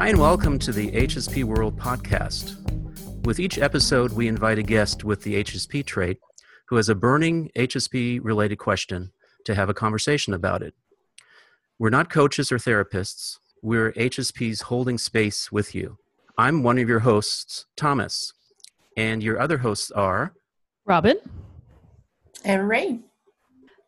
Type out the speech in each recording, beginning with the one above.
Hi, and welcome to the HSP World podcast. With each episode, we invite a guest with the HSP trait who has a burning HSP related question to have a conversation about it. We're not coaches or therapists, we're HSPs holding space with you. I'm one of your hosts, Thomas, and your other hosts are Robin and Ray.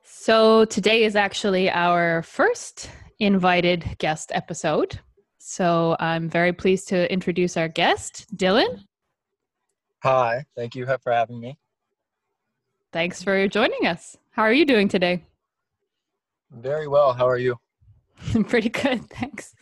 So today is actually our first invited guest episode. So I'm very pleased to introduce our guest, Dylan. Hi, thank you for having me. Thanks for joining us. How are you doing today? Very well. How are you? I'm pretty good, thanks.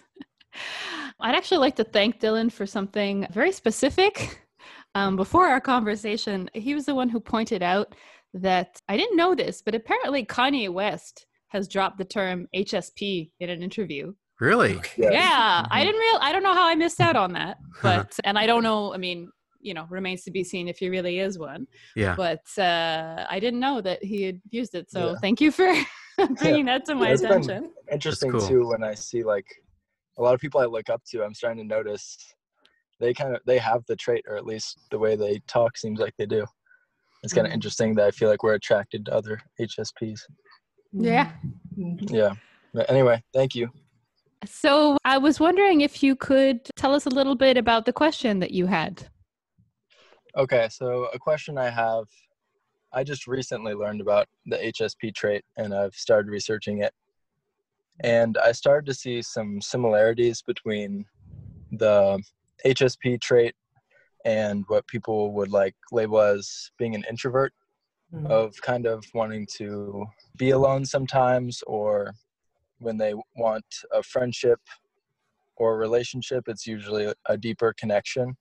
I'd actually like to thank Dylan for something very specific. Um, before our conversation, he was the one who pointed out that I didn't know this, but apparently Kanye West has dropped the term HSP in an interview. Really? Yeah, yeah mm-hmm. I didn't real. I don't know how I missed out on that, but and I don't know. I mean, you know, remains to be seen if he really is one. Yeah. But uh, I didn't know that he had used it. So yeah. thank you for bringing yeah. that to my attention. interesting cool. too when I see like a lot of people I look up to. I'm starting to notice they kind of they have the trait, or at least the way they talk seems like they do. It's kind of mm-hmm. interesting that I feel like we're attracted to other HSPs. Yeah. Mm-hmm. Yeah. But anyway, thank you. So I was wondering if you could tell us a little bit about the question that you had. Okay, so a question I have I just recently learned about the HSP trait and I've started researching it. And I started to see some similarities between the HSP trait and what people would like label as being an introvert mm-hmm. of kind of wanting to be alone sometimes or when they want a friendship or a relationship it's usually a deeper connection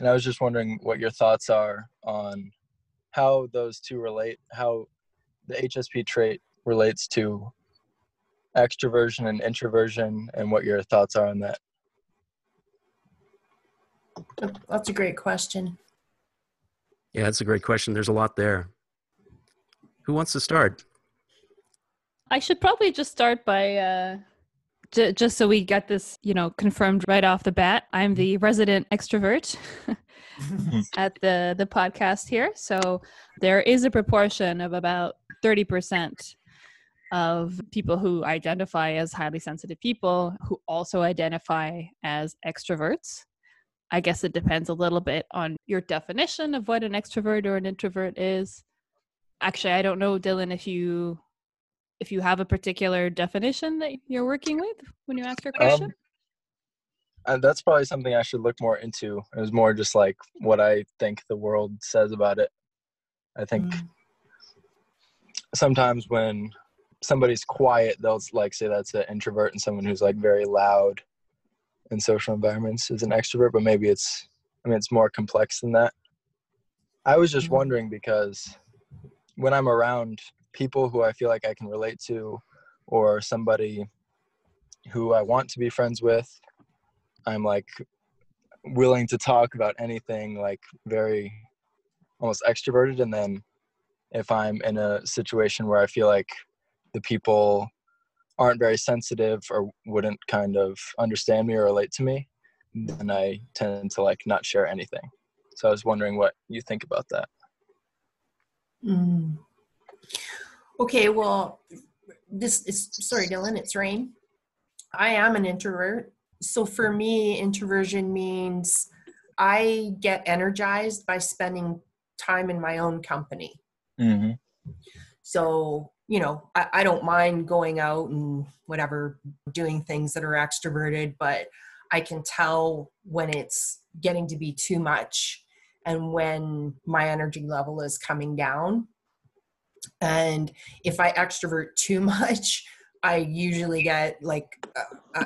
and i was just wondering what your thoughts are on how those two relate how the hsp trait relates to extroversion and introversion and what your thoughts are on that that's a great question. Yeah, that's a great question. There's a lot there. Who wants to start? I should probably just start by uh, j- just so we get this, you know, confirmed right off the bat. I'm the resident extrovert at the the podcast here. So there is a proportion of about thirty percent of people who identify as highly sensitive people who also identify as extroverts. I guess it depends a little bit on your definition of what an extrovert or an introvert is. Actually, I don't know, Dylan, if you if you have a particular definition that you're working with when you ask your question. Um, that's probably something I should look more into. It was more just like what I think the world says about it. I think mm. sometimes when somebody's quiet, they'll like say that's an introvert, and someone who's like very loud in social environments is an extrovert, but maybe it's I mean it's more complex than that. I was just mm-hmm. wondering because when I'm around people who I feel like I can relate to or somebody who I want to be friends with, I'm like willing to talk about anything like very almost extroverted and then if I'm in a situation where I feel like the people aren't very sensitive or wouldn't kind of understand me or relate to me, then I tend to like not share anything. So I was wondering what you think about that. Mm. Okay, well, this is sorry, Dylan, it's Rain. I am an introvert. So for me, introversion means I get energized by spending time in my own company. Mm-hmm. So you know, I, I don't mind going out and whatever, doing things that are extroverted, but I can tell when it's getting to be too much and when my energy level is coming down. And if I extrovert too much, I usually get like, uh, uh,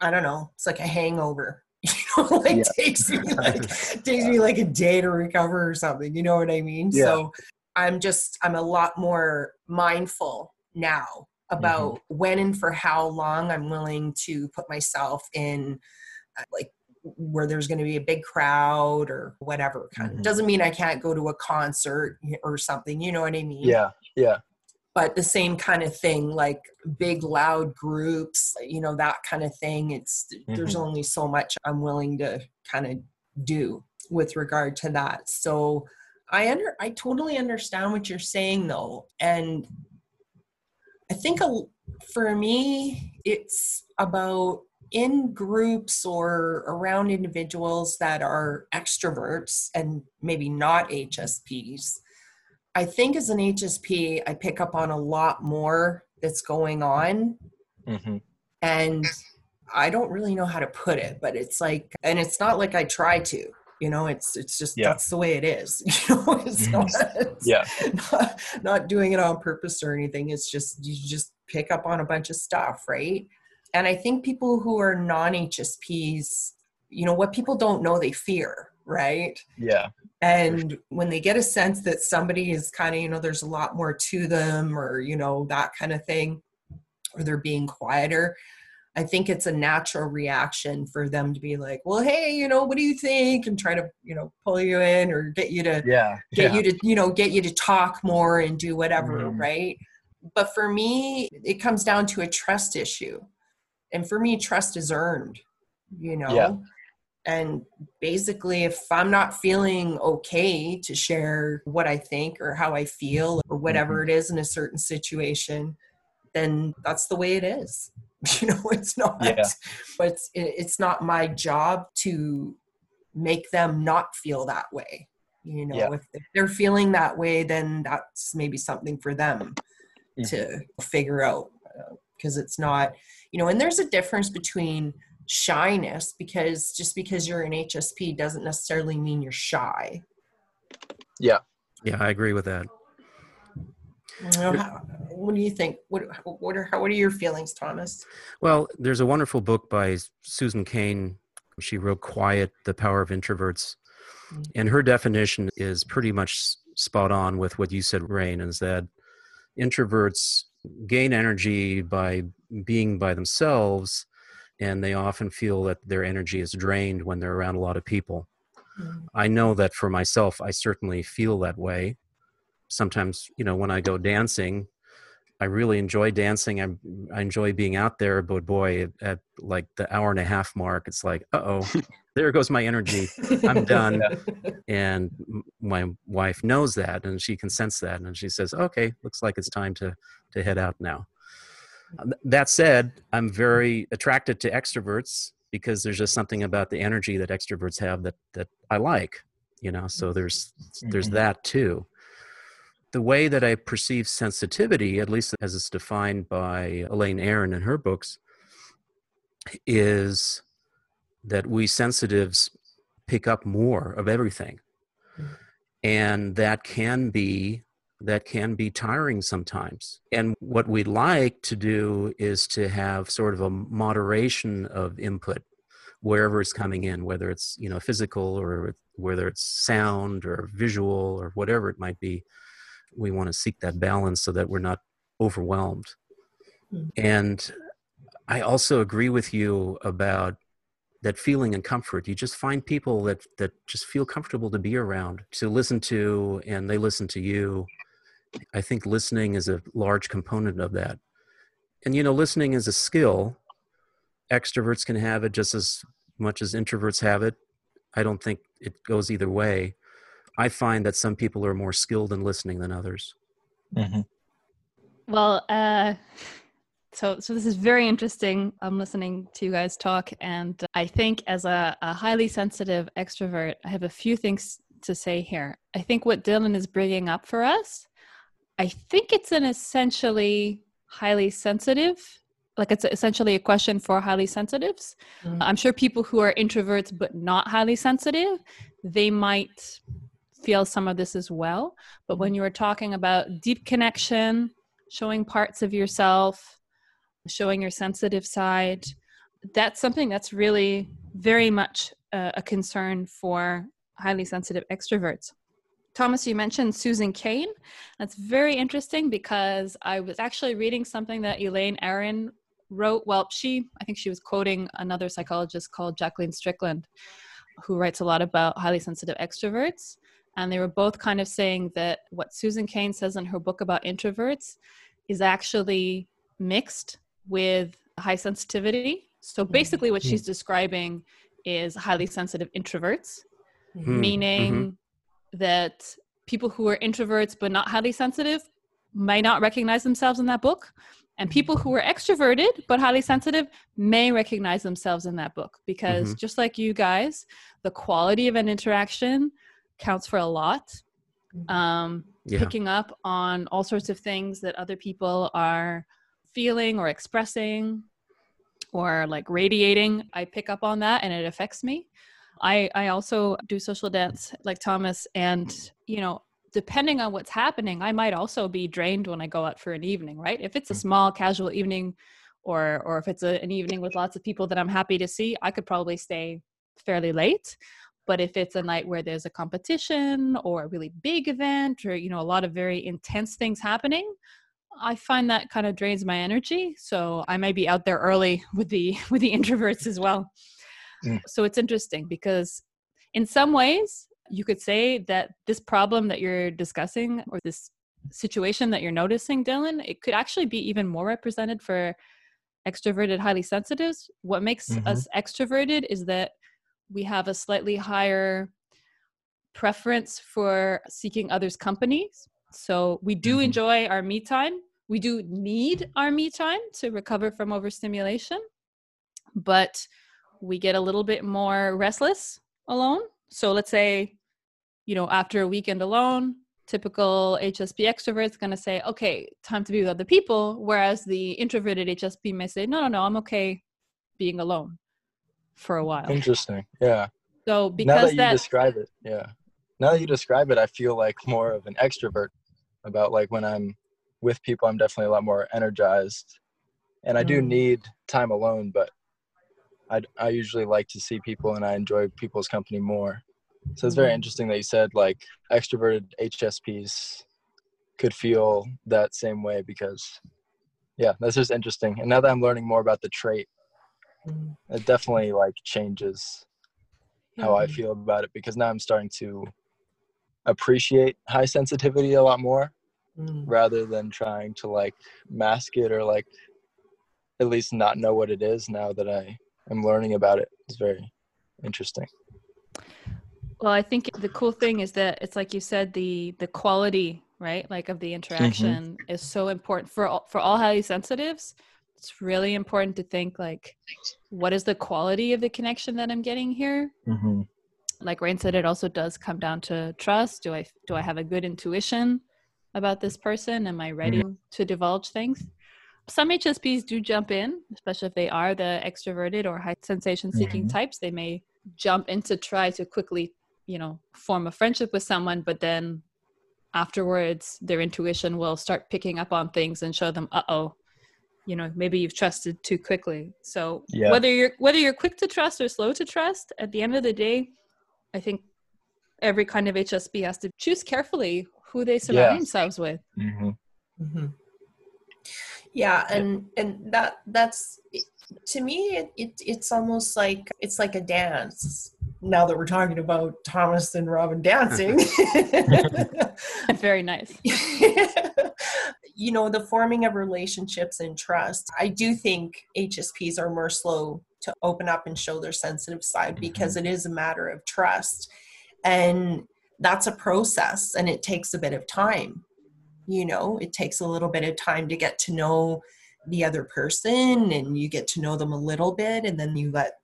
I don't know, it's like a hangover. You know, like yeah. takes me like takes me like a day to recover or something. You know what I mean? Yeah. So I'm just, I'm a lot more mindful now about mm-hmm. when and for how long I'm willing to put myself in, uh, like, where there's going to be a big crowd or whatever kind mm-hmm. doesn't mean I can't go to a concert or something. You know what I mean? Yeah. Yeah. but the same kind of thing like big loud groups you know that kind of thing it's mm-hmm. there's only so much i'm willing to kind of do with regard to that so i under i totally understand what you're saying though and i think a, for me it's about in groups or around individuals that are extroverts and maybe not hsps I think as an HSP, I pick up on a lot more that's going on. Mm-hmm. And I don't really know how to put it, but it's like, and it's not like I try to, you know, it's, it's just, yeah. that's the way it is. You know, it's mm-hmm. not, yeah. Not, not doing it on purpose or anything. It's just, you just pick up on a bunch of stuff. Right. And I think people who are non HSPs, you know, what people don't know, they fear right? Yeah. And when they get a sense that somebody is kind of, you know, there's a lot more to them or, you know, that kind of thing, or they're being quieter, I think it's a natural reaction for them to be like, well, hey, you know, what do you think? And try to, you know, pull you in or get you to, yeah, get yeah. you to, you know, get you to talk more and do whatever, mm-hmm. right? But for me, it comes down to a trust issue. And for me, trust is earned, you know? Yeah and basically if i'm not feeling okay to share what i think or how i feel or whatever mm-hmm. it is in a certain situation then that's the way it is you know it's not yeah. but it's it's not my job to make them not feel that way you know yeah. if, they're feeling that way then that's maybe something for them mm-hmm. to figure out because uh, it's not you know and there's a difference between shyness because just because you're an HSP doesn't necessarily mean you're shy. Yeah. Yeah, I agree with that. You know, how, what do you think? What what are how, what are your feelings, Thomas? Well, there's a wonderful book by Susan Cain. She wrote "Quiet: The Power of Introverts," mm-hmm. and her definition is pretty much spot on with what you said, Rain. Is that introverts gain energy by being by themselves and they often feel that their energy is drained when they're around a lot of people. Mm. I know that for myself, I certainly feel that way. Sometimes, you know, when I go dancing, I really enjoy dancing. I, I enjoy being out there, but boy, at, at like the hour and a half mark, it's like, uh oh, there goes my energy. I'm done. Yeah. And my wife knows that, and she can sense that, and she says, "Okay, looks like it's time to to head out now." That said, I'm very attracted to extroverts because there's just something about the energy that extroverts have that that I like, you know. So there's there's mm-hmm. that too. The way that I perceive sensitivity, at least as it's defined by Elaine Aron in her books, is that we sensitives pick up more of everything. Mm-hmm. And that can be that can be tiring sometimes. And what we'd like to do is to have sort of a moderation of input wherever it's coming in, whether it's you know physical or whether it's sound or visual or whatever it might be. We want to seek that balance so that we're not overwhelmed. Mm-hmm. And I also agree with you about that feeling and comfort. You just find people that that just feel comfortable to be around, to listen to, and they listen to you I think listening is a large component of that. And you know, listening is a skill. Extroverts can have it just as much as introverts have it. I don't think it goes either way. I find that some people are more skilled in listening than others. Mm-hmm. Well, uh, so so this is very interesting. I'm listening to you guys talk, and I think as a, a highly sensitive extrovert, I have a few things to say here. I think what Dylan is bringing up for us I think it's an essentially highly sensitive, like it's essentially a question for highly sensitives. Mm-hmm. I'm sure people who are introverts but not highly sensitive, they might feel some of this as well. But when you are talking about deep connection, showing parts of yourself, showing your sensitive side, that's something that's really very much a, a concern for highly sensitive extroverts. Thomas, you mentioned Susan Cain. That's very interesting because I was actually reading something that Elaine Aron wrote. Well, she, I think she was quoting another psychologist called Jacqueline Strickland, who writes a lot about highly sensitive extroverts. And they were both kind of saying that what Susan Cain says in her book about introverts is actually mixed with high sensitivity. So Mm-hmm. basically, what she's describing is highly sensitive introverts, Hmm, meaning mhm. That people who are introverts but not highly sensitive may not recognize themselves in that book. And people who are extroverted but highly sensitive may recognize themselves in that book because Mhm. just like you guys, the quality of an interaction counts for a lot. Um, Yeah. Picking up on all sorts of things that other people are feeling or expressing or like radiating, I pick up on that and it affects me. I I also do social dance like Thomas and you know depending on what's happening I might also be drained when I go out for an evening right? If it's a mm-hmm. small casual evening or or if it's a, an evening with lots of people that I'm happy to see I could probably stay fairly late. But if it's a night where there's a competition or a really big event or you know a lot of very intense things happening I find that kind of drains my energy. So I may be out there early with the with the introverts as well so it's interesting because in some ways you could say that this problem that you're discussing or this situation that you're noticing dylan it could actually be even more represented for extroverted highly sensitives what makes Mhm. us extroverted is that we have a slightly higher preference for seeking others companies so we do Mhm. enjoy our me time. We do need our me time to recover from overstimulation. But we get a little bit more restless alone. So let's say, you know, after a weekend alone, typical HSP extrovert's going to say, okay, time to be with other people. Whereas the introverted HSP may say, no, no, no, I'm okay being alone for a while. Interesting. Yeah. So because now that you that, describe it, yeah. Now that you describe it, I feel like more of an extrovert about like when I'm with people, I'm definitely a lot more energized. And I do Mm. need time alone, but I, I usually like to see people and I enjoy people's company more. So it's very Mhm. interesting that you said like extroverted HSPs could feel that same way because, yeah, that's just interesting. And now that I'm learning more about the trait, Mhm. it definitely like changes how I Mhm. feel about it because now I'm starting to appreciate high sensitivity a lot more Mm. rather than trying to like mask it or like at least not know what it is now that I am learning about it. It's very interesting. well, I think the cool thing is that it's like you said, the the quality, right, like of the interaction is so important for all, for all highly sensitives. It's really important to think like, what is the quality of the connection that I'm getting here? Mm-hmm. like Rain said, it also does come down to trust. Do I do I have a good intuition about this person? Am I ready to divulge things? Some HSPs do jump in, especially if they are the extroverted or high sensation seeking Mhm. types. They may jump in to try to quickly, you know, form a friendship with someone, but then afterwards their intuition will start picking up on things and show them, uh oh, you know, maybe you've trusted too quickly. So Yeah. whether you're whether you're quick to trust or slow to trust, at the end of the day, I think every kind of HSP has to choose carefully who they surround Yeah. themselves with. Mm-hmm. Mhm. Yeah, and and that that's to me it, it it's almost like it's like a dance. Now that we're talking about Thomas and Robin dancing, Very nice. you know, the forming of relationships and trust. I do think HSPs are more slow to open up and show their sensitive side mm-hmm. because it is a matter of trust. And that's a process and it takes a bit of time. You know, it takes a little bit of time to get to know the other person and you get to know them a little bit and then you let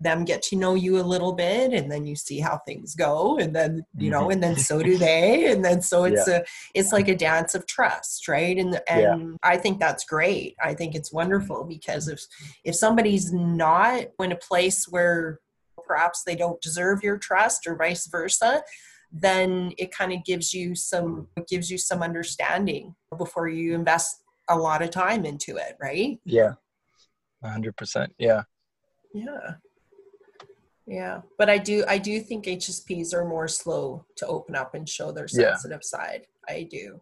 them get to know you a little bit and then you see how things go and then you know and then mm-hmm. so do they and then so it's a it's like a dance of trust right? And and i think that's great. I think it's mm-hmm. wonderful because if if somebody's not in a place where perhaps they don't deserve your trust or vice versa then it kind of gives you some it gives you some understanding before you invest a lot of time into it right Yeah. Hundred percent. Yeah. yeah yeah but i do i do think hsps are more slow to open up and show their Yeah. sensitive side i do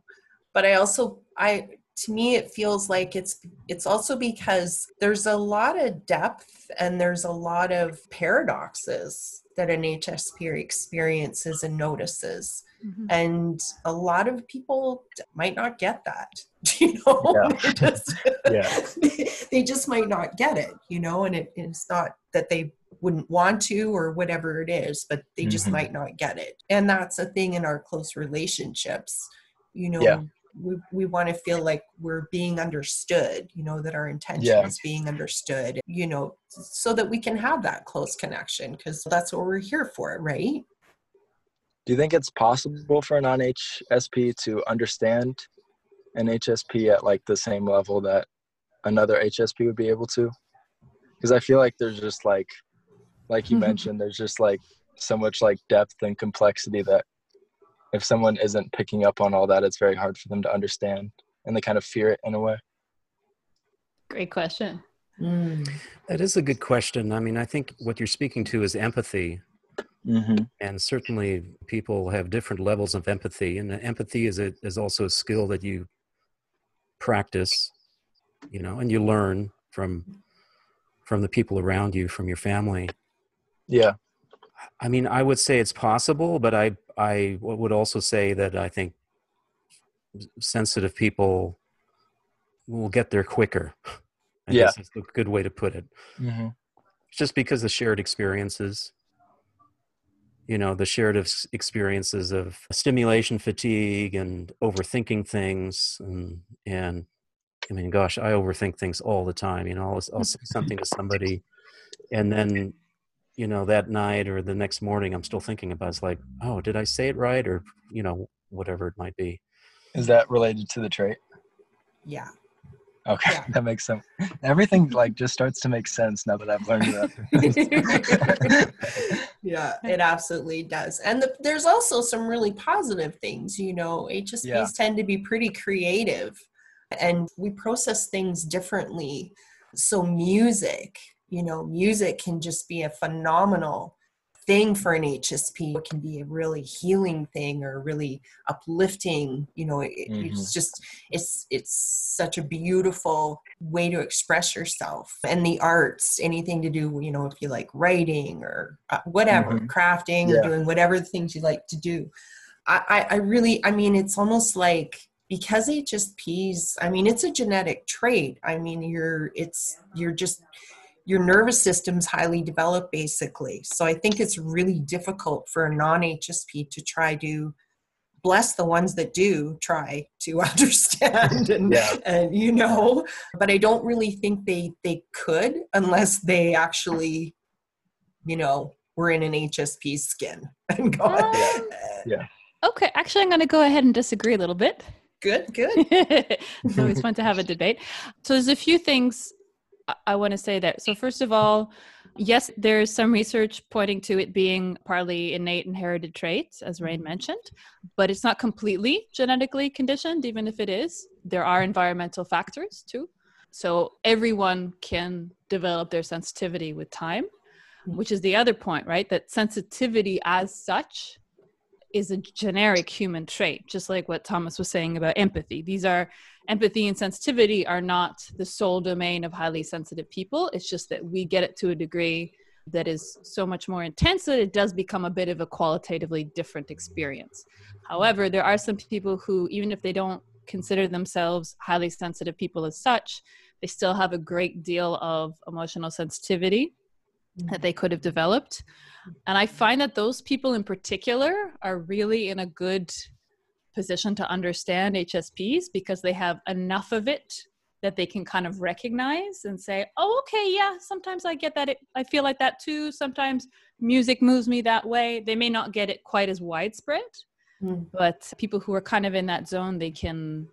but i also i to me it feels like it's it's also because there's a lot of depth and there's a lot of paradoxes that an HSP experiences and notices. Mhm. And a lot of people might not get that, you know, Yeah. They just, Yeah. they just might not get it, you know, and it, it's not that they wouldn't want to or whatever it is, but they just Mhm. might not get it. And that's a thing in our close relationships, you know. Yeah. We, we want to feel like we're being understood, you know, that our intention Yeah. is being understood, you know, so that we can have that close connection because that's what we're here for, right? Do you think it's possible for a non HSP to understand an HSP at like the same level that another HSP would be able to? Because I feel like there's just like, like you Mhm. mentioned, there's just like so much like depth and complexity that if someone isn't picking up on all that, it's very hard for them to understand and they kind of fear it in a way. Great question. That is a good question. I mean, I think what you're speaking to is empathy. Mm-hmm. and certainly people have different levels of empathy and empathy is a, is also a skill that you practice you know and you learn from from the people around you from your family Yeah. i mean i would say it's possible but i i would also say that i think sensitive people will get there quicker I Yeah. guess that's a good way to put it Mm-hmm. just because the shared experiences you know the shared experiences of stimulation fatigue and overthinking things and and i mean gosh i overthink things all the time you know i'll, I'll say something to somebody and then you know that night or the next morning i'm still thinking about it. it's like oh did i say it right or you know whatever it might be Is that related to the trait? Yeah. Okay, Yeah. that makes sense. Everything like just starts to make sense now that I've learned that. yeah, it absolutely does. And the, there's also some really positive things. You know, HSPs Yeah. tend to be pretty creative and we process things differently. So, music, you know, music can just be a phenomenal thing for an HSP. It can be a really healing thing or really uplifting. You know, it, it's just it's it's such a beautiful way to express yourself and the arts anything to do you know if you like writing or uh, whatever Mhm. crafting Yeah. or doing whatever things you like to do I, I i really i mean it's almost like because hsps i mean it's a genetic trait i mean you're it's you're just your nervous system's highly developed basically so i think it's really difficult for a non-hsp to try to bless the ones that do try to understand and, Yeah. and you know but i don't really think they they could unless they actually you know were in an hsp skin and go Um, Yeah. Okay, actually, I'm going to go ahead and disagree a little bit. good good it's always fun to have a debate. So there's a few things I, want to say that. So first of all, yes, there's some research pointing to it being partly innate inherited traits, as Rain mm-hmm. mentioned, but it's not completely genetically conditioned, even if it is. There are environmental factors too. So everyone can develop their sensitivity with time, mm-hmm. which is the other point, right? That sensitivity as such is a generic human trait, just like what Thomas was saying about empathy. These are empathy and sensitivity are not the sole domain of highly sensitive people. It's just that we get it to a degree that is so much more intense that it does become a bit of a qualitatively different experience. However, there are some people who, even if they don't consider themselves highly sensitive people as such, they still have a great deal of emotional sensitivity that they could have developed. And I find that those people in particular are really in a good position to understand HSPs because they have enough of it that they can kind of recognize and say, oh, okay, yeah, sometimes I get that. It, I feel like that too. Sometimes music moves me that way. They may not get it quite as widespread, Mm. but people who are kind of in that zone, they can,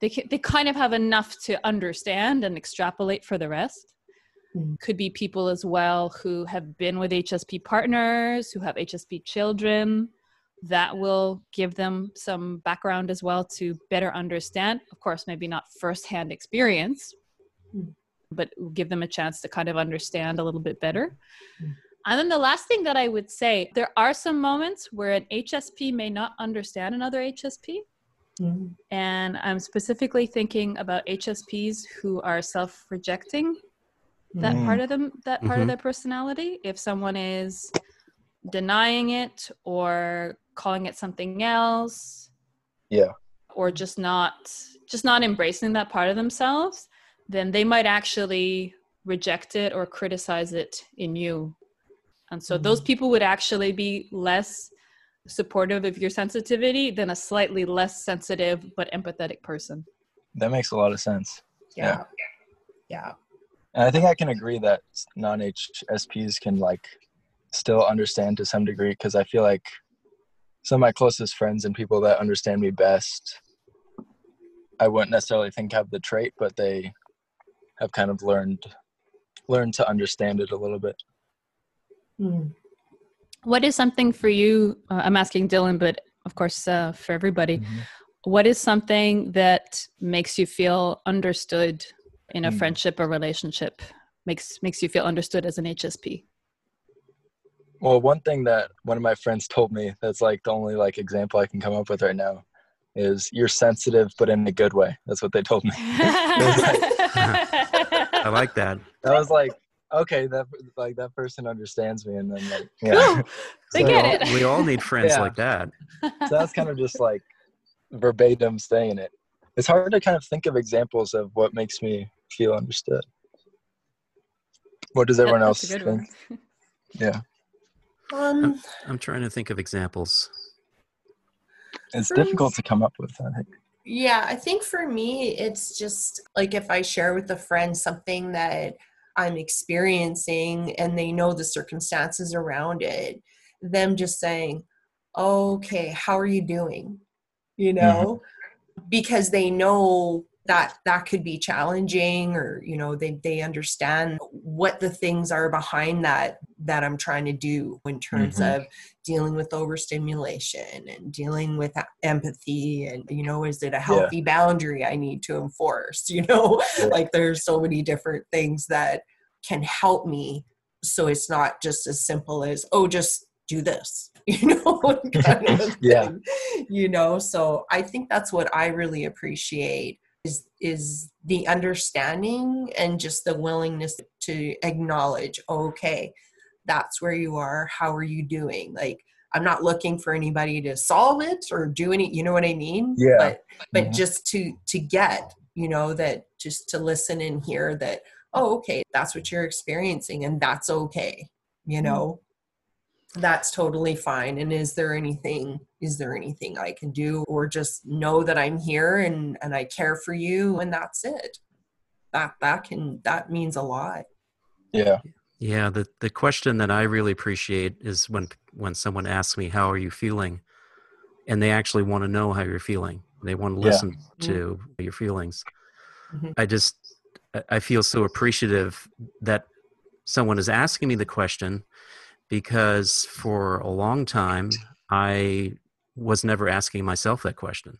they can, they kind of have enough to understand and extrapolate for the rest could be people as well who have been with HSP partners, who have HSP children. That will give them some background as well to better understand. Of course, maybe not firsthand experience, Mm. but give them a chance to kind of understand a little bit better. Mm. And then the last thing that I would say there are some moments where an HSP may not understand another HSP. Mhm. And I'm specifically thinking about HSPs who are self rejecting that Mm. part of them that part Mhm. of their personality if someone is denying it or calling it something else Yeah. or just not just not embracing that part of themselves then they might actually reject it or criticize it in you and so those people would actually be less supportive of your sensitivity than a slightly less sensitive but empathetic person That makes a lot of sense. Yeah. Yeah. And I think I can agree that non HSPs can like still understand to some degree because I feel like some of my closest friends and people that understand me best, I wouldn't necessarily think have the trait, but they have kind of learned learned to understand it a little bit. Hmm. what is something for you uh, i'm asking dylan but of course uh, for everybody what is something that makes you feel understood in a Hmm. friendship or relationship makes makes you feel understood as an hsp Well, one thing that one of my friends told me that's like the only like example I can come up with right now is you're sensitive but in a good way. That's what they told me. I like that. I was like, okay, that like that person understands me, and then like, yeah. Cool. They So- get we, it. all, we all need friends Yeah. like that. so that's kind of just like verbatim saying it. It's hard to kind of think of examples of what makes me feel understood. What does everyone That- else that's a good think? Yeah, Um, I'm trying to think of examples. it's difficult me- to come up with. I think. Yeah, I think for me, it's just like if I share with a friend something that I'm experiencing and they know the circumstances around it, them just saying, okay, how are you doing? You know, because they know that that could be challenging or you know they they understand what the things are behind that that I'm trying to do in terms Mhm. of dealing with overstimulation and dealing with empathy and you know is it a healthy boundary I need to enforce you know Yeah. like there's so many different things that can help me so it's not just as simple as oh just do this you know kind of Yeah. you know so i think that's what i really appreciate is is the understanding and just the willingness to acknowledge okay that's where you are how are you doing like i'm not looking for anybody to solve it or do any you know what i mean Yeah. but but Mhm. just to to get you know that just to listen and hear that oh okay that's what you're experiencing and that's okay you know that's totally fine and is there anything is there anything i can do or just know that i'm here and and i care for you and that's it that that can that means a lot Yeah. Yeah, the the question that I really appreciate is when when someone asks me how are you feeling, and they actually want to know how you're feeling. They want to Yeah. listen to your feelings. Mhm. I just I- I feel so appreciative that someone is asking me the question because for a long time I was never asking myself that question.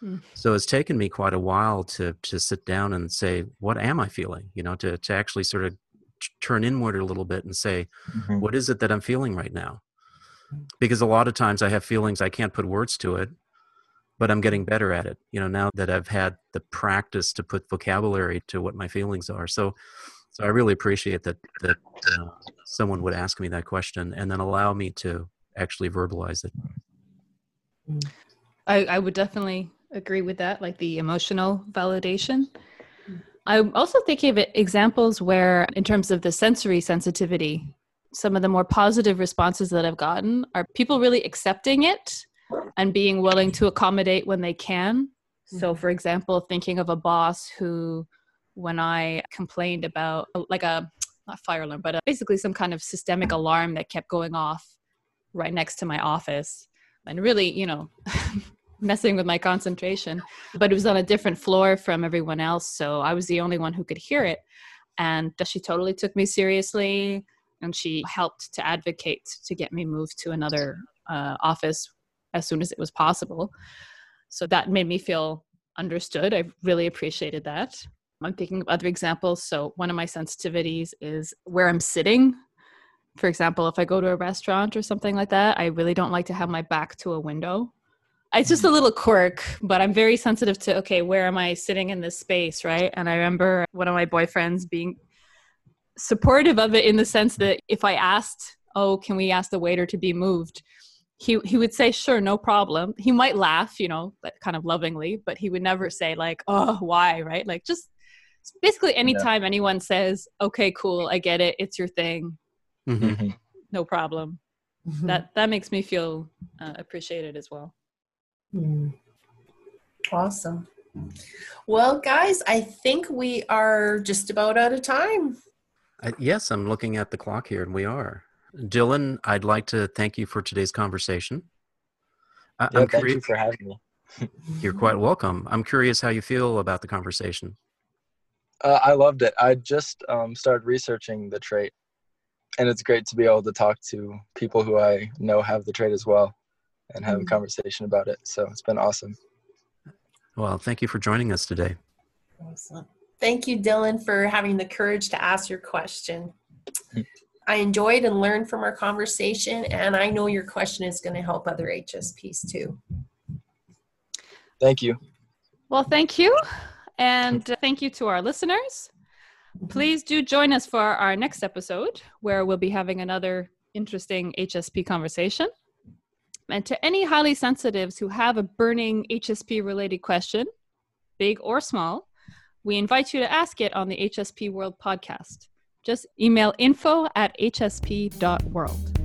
Hmm. So it's taken me quite a while to to sit down and say, what am I feeling? You know, to to actually sort of t- turn inward a little bit and say, Mhm. what is it that I'm feeling right now? Because a lot of times I have feelings I can't put words to it, but I'm getting better at it. You know, now that I've had the practice to put vocabulary to what my feelings are. So, so I really appreciate that that uh, someone would ask me that question and then allow me to actually verbalize it. Mm. I, I would definitely agree with that, like the emotional validation. Mm. I'm also thinking of examples where, in terms of the sensory sensitivity, some of the more positive responses that I've gotten are people really accepting it and being willing to accommodate when they can. So, mm-hmm. for example, thinking of a boss who, when I complained about like a not fire alarm, but uh basically some kind of systemic alarm that kept going off right next to my office, and really, you know, messing with my concentration. But it was on a different floor from everyone else, so I was the only one who could hear it. And she totally took me seriously, and she helped to advocate to get me moved to another uh, office as soon as it was possible. So that made me feel understood. I really appreciated that. I'm thinking of other examples. So one of my sensitivities is where I'm sitting. For example, if I go to a restaurant or something like that, I really don't like to have my back to a window. It's just a mm. little quirk, but I'm very sensitive to okay, where am I sitting in this space, right? And I remember one of my boyfriends being supportive of it in the sense that if I asked, oh can we ask the waiter to be moved he he would say sure no problem he might laugh you know kind of lovingly but he would never say like oh why right like just basically anytime yeah. anyone says okay cool i get it it's your thing mm-hmm. mm-hmm. no problem mm-hmm. that that makes me feel uh, appreciated as well mm. awesome well guys i think we are just about out of time uh, yes i'm looking at the clock here and we are dylan i'd like to thank you for today's conversation I- yeah, thank you for having me you're quite welcome i'm curious how you feel about the conversation uh, I loved it. I just um, started researching the trait, and it's great to be able to talk to people who I know have the trait as well and have mm-hmm. a conversation about it. So it's been awesome. Well, thank you for joining us today. Awesome. Thank you, Dylan, for having the courage to ask your question. I enjoyed and learned from our conversation, and I know your question is going to help other HSPs too. Thank you. Well, thank you. And thank you to our listeners. Please do join us for our next episode where we'll be having another interesting HSP conversation. And to any highly sensitives who have a burning HSP related question, big or small, we invite you to ask it on the HSP World podcast. Just email info at hsp.world.